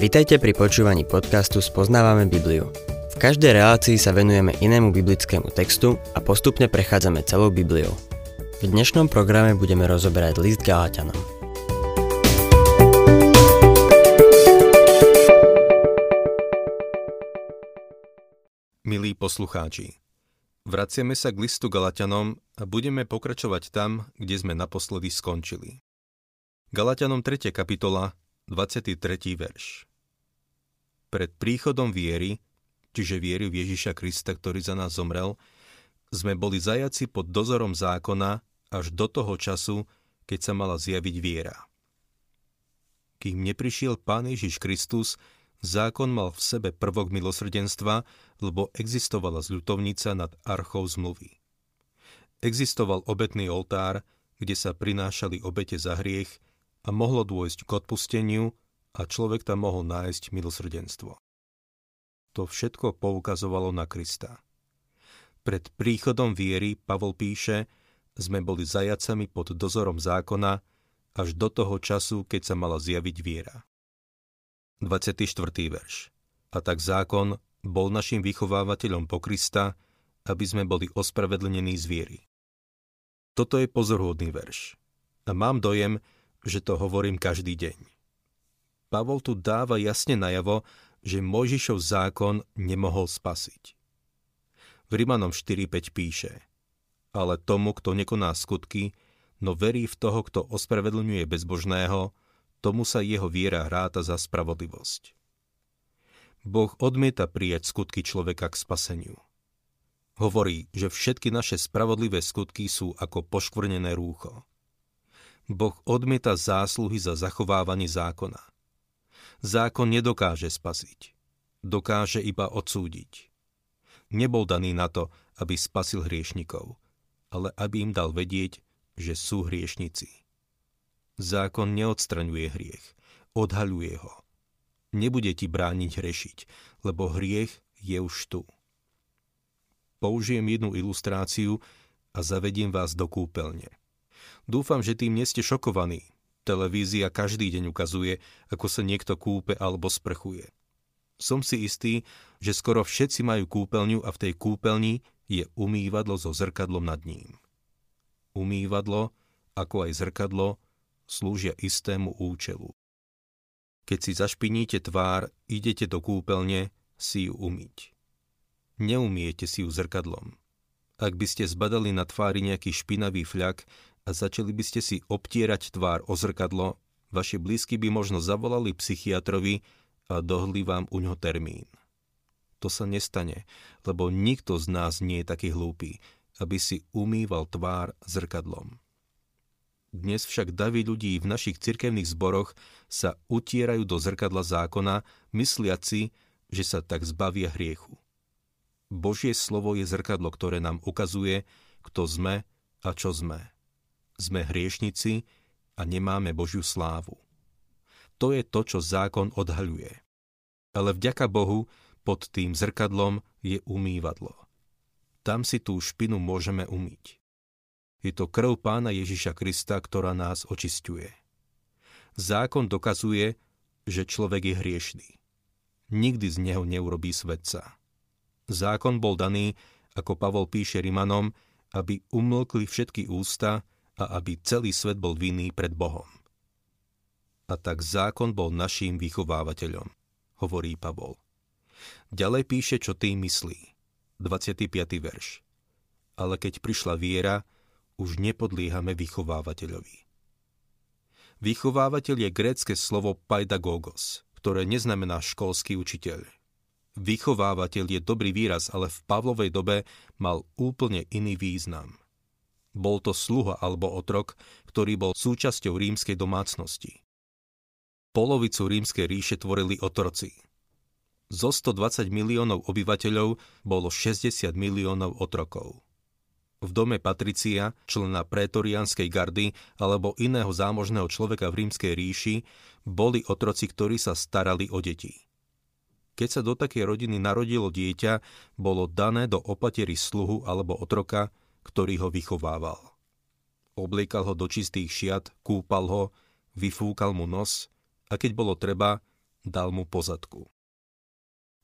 Vitajte pri počúvaní podcastu Spoznávame Bibliu. V každej relácii sa venujeme inému biblickému textu a postupne prechádzame celou Bibliou. V dnešnom programe budeme rozoberať list Galatianom. Milí poslucháči, vraciame sa k listu Galatianom a budeme pokračovať tam, kde sme naposledy skončili. Galatianom 3. kapitola, 23. verš. Pred príchodom viery, čiže viery v Ježiša Krista, ktorý za nás zomrel, sme boli zajaci pod dozorom zákona až do toho času, keď sa mala zjaviť viera. Kým neprišiel Pán Ježiš Kristus, zákon mal v sebe prvok milosrdenstva, lebo existovala zľutovnica nad archou zmluvy. Existoval obetný oltár, kde sa prinášali obete za hriech, a mohlo dôjsť k odpusteniu a človek tam mohol nájsť milosrdenstvo. To všetko poukazovalo na Krista. Pred príchodom viery Pavol píše, sme boli zajacami pod dozorom zákona až do toho času, keď sa mala zjaviť viera. 24. verš. A tak zákon bol našim vychovávateľom po Krista, aby sme boli ospravedlnení z viery. Toto je pozorhodný verš. A mám dojem, že to hovorím každý deň. Pavol tu dáva jasne najavo, že Mojžišov zákon nemohol spasiť. V Rimanom 4.5 píše Ale tomu, kto nekoná skutky, no verí v toho, kto ospravedlňuje bezbožného, tomu sa jeho viera hráta za spravodlivosť. Boh odmieta prijať skutky človeka k spaseniu. Hovorí, že všetky naše spravodlivé skutky sú ako poškvrnené rúcho. Boh odmieta zásluhy za zachovávanie zákona. Zákon nedokáže spasiť. Dokáže iba odsúdiť. Nebol daný na to, aby spasil hriešnikov, ale aby im dal vedieť, že sú hriešnici. Zákon neodstraňuje hriech, odhaľuje ho. Nebude ti brániť hrešiť, lebo hriech je už tu. Použijem jednu ilustráciu a zavediem vás do kúpeľne. Dúfam, že tým nie ste šokovaní. Televízia každý deň ukazuje, ako sa niekto kúpe alebo sprchuje. Som si istý, že skoro všetci majú kúpeľňu a v tej kúpeľni je umývadlo so zrkadlom nad ním. Umývadlo, ako aj zrkadlo, slúžia istému účelu. Keď si zašpiníte tvár, idete do kúpeľne si ju umyť. Neumiete si ju zrkadlom. Ak by ste zbadali na tvári nejaký špinavý fľak, a začali by ste si obtierať tvár o zrkadlo, vaši blízky by možno zavolali psychiatrovi a dohli vám u ňo termín. To sa nestane, lebo nikto z nás nie je taký hlúpy, aby si umýval tvár zrkadlom. Dnes však davy ľudí v našich cirkevných zboroch sa utierajú do zrkadla zákona, mysliaci, že sa tak zbavia hriechu. Božie slovo je zrkadlo, ktoré nám ukazuje, kto sme a čo sme sme hriešnici a nemáme Božiu slávu. To je to, čo zákon odhaľuje. Ale vďaka Bohu pod tým zrkadlom je umývadlo. Tam si tú špinu môžeme umyť. Je to krv pána Ježiša Krista, ktorá nás očistuje. Zákon dokazuje, že človek je hriešný. Nikdy z neho neurobí svetca. Zákon bol daný, ako Pavol píše Rimanom, aby umlkli všetky ústa a aby celý svet bol vinný pred Bohom. A tak zákon bol naším vychovávateľom, hovorí Pavol. Ďalej píše, čo tým myslí. 25. verš. Ale keď prišla viera, už nepodliehame vychovávateľovi. Vychovávateľ je grécke slovo paidagogos, ktoré neznamená školský učiteľ. Vychovávateľ je dobrý výraz, ale v Pavlovej dobe mal úplne iný význam. Bol to sluha alebo otrok, ktorý bol súčasťou rímskej domácnosti. Polovicu rímskej ríše tvorili otroci. Zo 120 miliónov obyvateľov bolo 60 miliónov otrokov. V dome Patricia, člena prétorianskej gardy alebo iného zámožného človeka v rímskej ríši, boli otroci, ktorí sa starali o deti. Keď sa do takej rodiny narodilo dieťa, bolo dané do opatery sluhu alebo otroka, ktorý ho vychovával. Obliekal ho do čistých šiat, kúpal ho, vyfúkal mu nos a keď bolo treba, dal mu pozadku.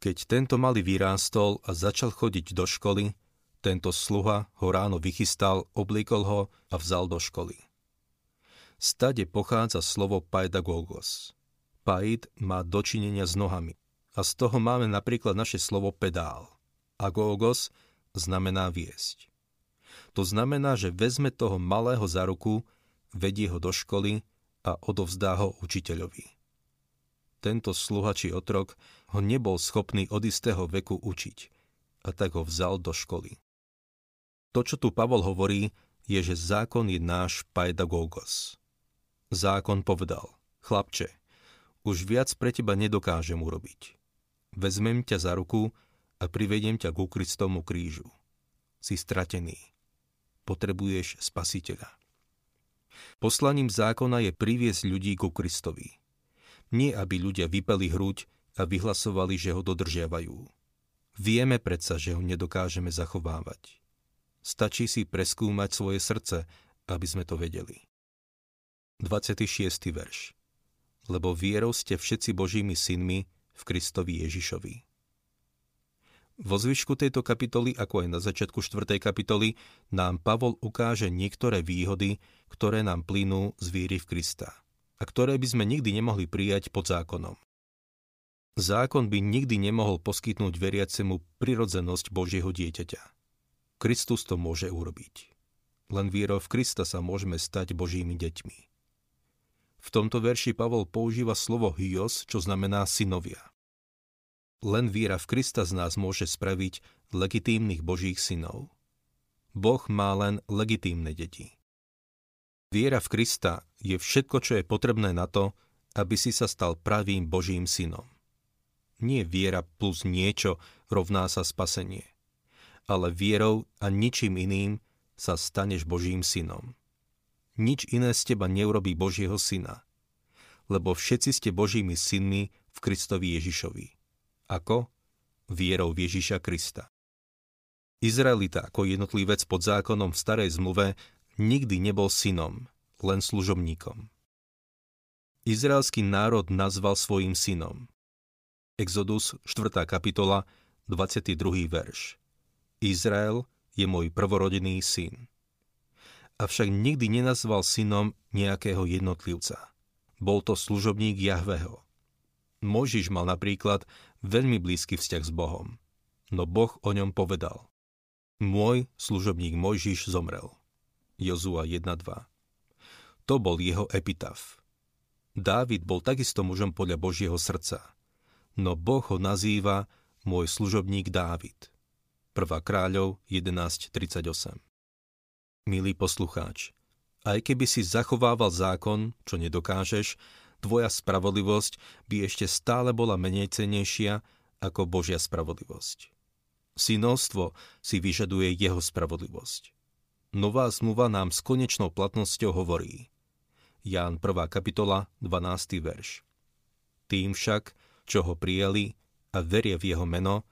Keď tento malý vyrástol a začal chodiť do školy, tento sluha ho ráno vychystal, oblíkol ho a vzal do školy. Stade pochádza slovo paidagogos. Paid má dočinenia s nohami a z toho máme napríklad naše slovo pedál. Agogos znamená viesť. To znamená, že vezme toho malého za ruku, vedie ho do školy a odovzdá ho učiteľovi. Tento sluha otrok ho nebol schopný od istého veku učiť a tak ho vzal do školy. To, čo tu Pavol hovorí, je, že zákon je náš paedagogos. Zákon povedal, chlapče, už viac pre teba nedokážem urobiť. Vezmem ťa za ruku a privediem ťa ku Kristomu krížu. Si stratený. Potrebuješ spasiteľa. Poslaním zákona je priviesť ľudí ku Kristovi. Nie, aby ľudia vypeli hruď a vyhlasovali, že ho dodržiavajú. Vieme predsa, že ho nedokážeme zachovávať. Stačí si preskúmať svoje srdce, aby sme to vedeli. 26. verš. Lebo vierou ste všetci Božími synmi v Kristovi Ježišovi. Vo zvyšku tejto kapitoly, ako aj na začiatku 4. kapitoly, nám Pavol ukáže niektoré výhody, ktoré nám plynú z víry v Krista a ktoré by sme nikdy nemohli prijať pod zákonom. Zákon by nikdy nemohol poskytnúť veriacemu prirodzenosť Božieho dieťaťa. Kristus to môže urobiť. Len vierou v Krista sa môžeme stať Božími deťmi. V tomto verši Pavol používa slovo hyos, čo znamená synovia. Len viera v Krista z nás môže spraviť legitímnych Božích synov. Boh má len legitímne deti. Viera v Krista je všetko, čo je potrebné na to, aby si sa stal pravým Božím synom. Nie viera plus niečo rovná sa spasenie, ale vierou a ničím iným sa staneš Božím synom nič iné z teba neurobí Božieho syna. Lebo všetci ste Božími synmi v Kristovi Ježišovi. Ako? Vierou Ježiša Krista. Izraelita ako jednotlivec pod zákonom v starej zmluve nikdy nebol synom, len služobníkom. Izraelský národ nazval svojim synom. Exodus 4. kapitola 22. verš. Izrael je môj prvorodený syn avšak nikdy nenazval synom nejakého jednotlivca. Bol to služobník Jahveho. Mojžiš mal napríklad veľmi blízky vzťah s Bohom, no Boh o ňom povedal. Môj služobník Mojžiš zomrel. Jozua 1.2 To bol jeho epitaf. Dávid bol takisto mužom podľa Božieho srdca, no Boh ho nazýva môj služobník Dávid. 1. kráľov 11.38 Milý poslucháč, aj keby si zachovával zákon, čo nedokážeš, tvoja spravodlivosť by ešte stále bola menej cenejšia ako Božia spravodlivosť. Synovstvo si vyžaduje jeho spravodlivosť. Nová zmluva nám s konečnou platnosťou hovorí. Ján 1. kapitola, 12. verš. Tým však, čo ho prijali a veria v jeho meno,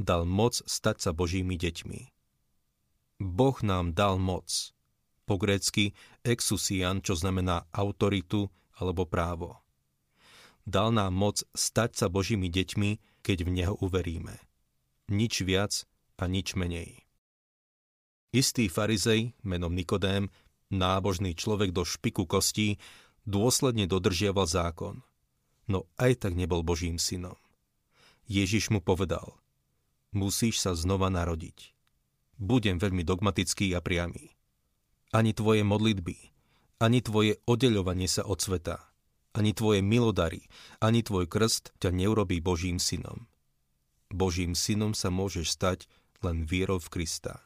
dal moc stať sa Božími deťmi. Boh nám dal moc. Po grécky exusian, čo znamená autoritu alebo právo. Dal nám moc stať sa Božími deťmi, keď v Neho uveríme. Nič viac a nič menej. Istý farizej, menom Nikodém, nábožný človek do špiku kostí, dôsledne dodržiaval zákon. No aj tak nebol Božím synom. Ježiš mu povedal, musíš sa znova narodiť budem veľmi dogmatický a priamy. Ani tvoje modlitby, ani tvoje oddeľovanie sa od sveta, ani tvoje milodary, ani tvoj krst ťa neurobí Božím synom. Božím synom sa môžeš stať len vierou v Krista.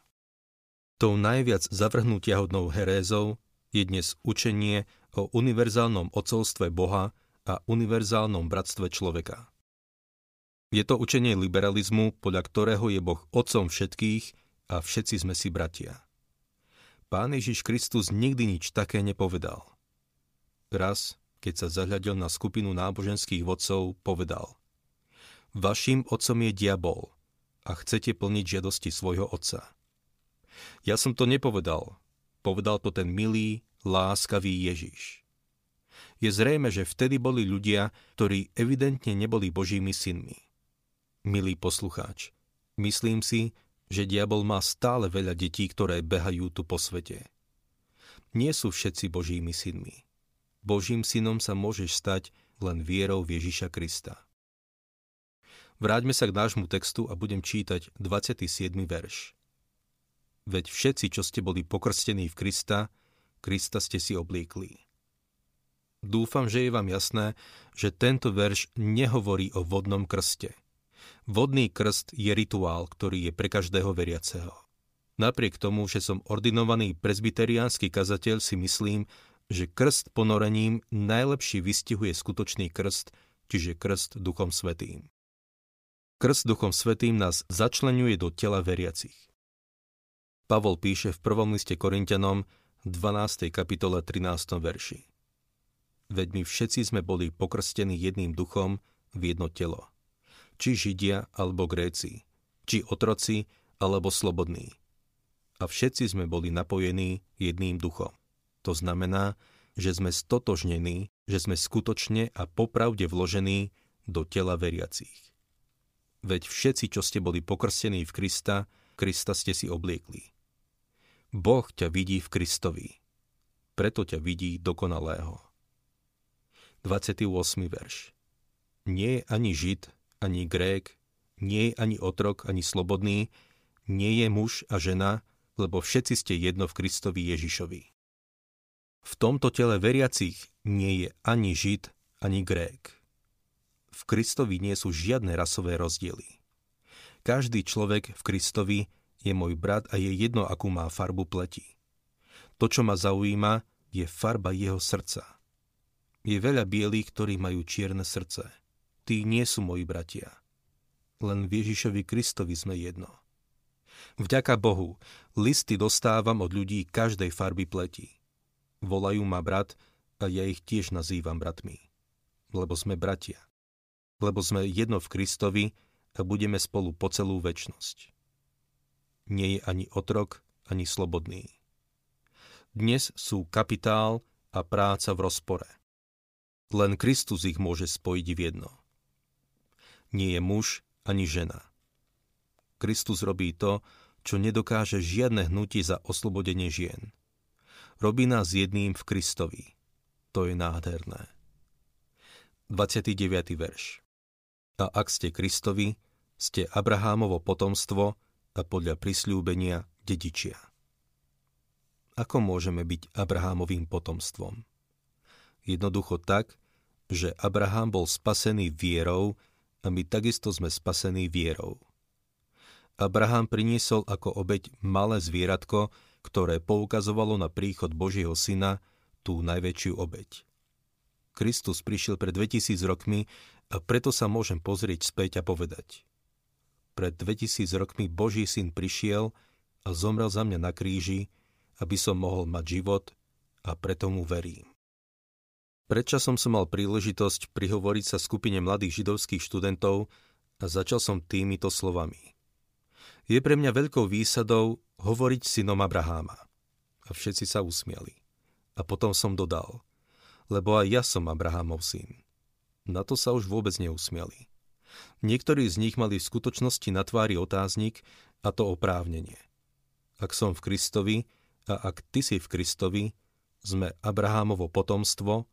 Tou najviac zavrhnutia hodnou herézou je dnes učenie o univerzálnom ocovstve Boha a univerzálnom bratstve človeka. Je to učenie liberalizmu, podľa ktorého je Boh otcom všetkých a všetci sme si bratia. Pán Ježiš Kristus nikdy nič také nepovedal. Raz, keď sa zahľadil na skupinu náboženských vodcov, povedal Vašim otcom je diabol a chcete plniť žiadosti svojho otca. Ja som to nepovedal, povedal to ten milý, láskavý Ježiš. je zrejme, že vtedy boli ľudia, ktorí evidentne neboli Božími synmi. Milý poslucháč, myslím si, že diabol má stále veľa detí, ktoré behajú tu po svete. Nie sú všetci Božími synmi. Božím synom sa môžeš stať len vierou v Ježiša Krista. Vráťme sa k nášmu textu a budem čítať 27. verš. Veď všetci, čo ste boli pokrstení v Krista, Krista ste si obliekli. Dúfam, že je vám jasné, že tento verš nehovorí o vodnom krste. Vodný krst je rituál, ktorý je pre každého veriaceho. Napriek tomu, že som ordinovaný prezbyteriánsky kazateľ, si myslím, že krst ponorením najlepšie vystihuje skutočný krst, čiže krst Duchom Svetým. Krst Duchom Svetým nás začlenuje do tela veriacich. Pavol píše v prvom liste Korintianom 12. kapitole 13. verši. Veď my všetci sme boli pokrstení jedným duchom v jedno telo. Či Židia alebo Gréci, či otroci alebo slobodní. A všetci sme boli napojení jedným duchom. To znamená, že sme stotožnení, že sme skutočne a popravde vložení do tela veriacich. Veď všetci, čo ste boli pokrstení v Krista, Krista ste si obliekli. Boh ťa vidí v Kristovi. Preto ťa vidí dokonalého. 28. verš. Nie je ani Žid, ani Grék, nie je ani otrok, ani slobodný, nie je muž a žena, lebo všetci ste jedno v Kristovi Ježišovi. V tomto tele veriacich nie je ani Žid, ani Grék. V Kristovi nie sú žiadne rasové rozdiely. Každý človek v Kristovi je môj brat a je jedno, akú má farbu pleti. To, čo ma zaujíma, je farba jeho srdca. Je veľa bielých, ktorí majú čierne srdce. Tí nie sú moji bratia. Len Ježišovi Kristovi sme jedno. Vďaka Bohu, listy dostávam od ľudí každej farby pleti. Volajú ma brat a ja ich tiež nazývam bratmi. Lebo sme bratia. Lebo sme jedno v Kristovi a budeme spolu po celú väčnosť nie je ani otrok, ani slobodný. Dnes sú kapitál a práca v rozpore. Len Kristus ich môže spojiť v jedno. Nie je muž ani žena. Kristus robí to, čo nedokáže žiadne hnutie za oslobodenie žien. Robí nás jedným v Kristovi. To je nádherné. 29. verš. A ak ste Kristovi, ste Abrahámovo potomstvo a podľa prisľúbenia dedičia. Ako môžeme byť Abrahámovým potomstvom? Jednoducho tak, že Abraham bol spasený vierou a my takisto sme spasení vierou. Abraham priniesol ako obeď malé zvieratko, ktoré poukazovalo na príchod Božieho syna, tú najväčšiu obeď. Kristus prišiel pred 2000 rokmi a preto sa môžem pozrieť späť a povedať pred 2000 rokmi Boží syn prišiel a zomrel za mňa na kríži, aby som mohol mať život a preto mu verím. Predčasom som mal príležitosť prihovoriť sa skupine mladých židovských študentov a začal som týmito slovami. Je pre mňa veľkou výsadou hovoriť synom Abraháma. A všetci sa usmiali. A potom som dodal, lebo aj ja som Abrahámov syn. Na to sa už vôbec neusmiali. Niektorí z nich mali v skutočnosti na tvári otáznik a to oprávnenie. Ak som v Kristovi a ak ty si v Kristovi, sme Abrahámovo potomstvo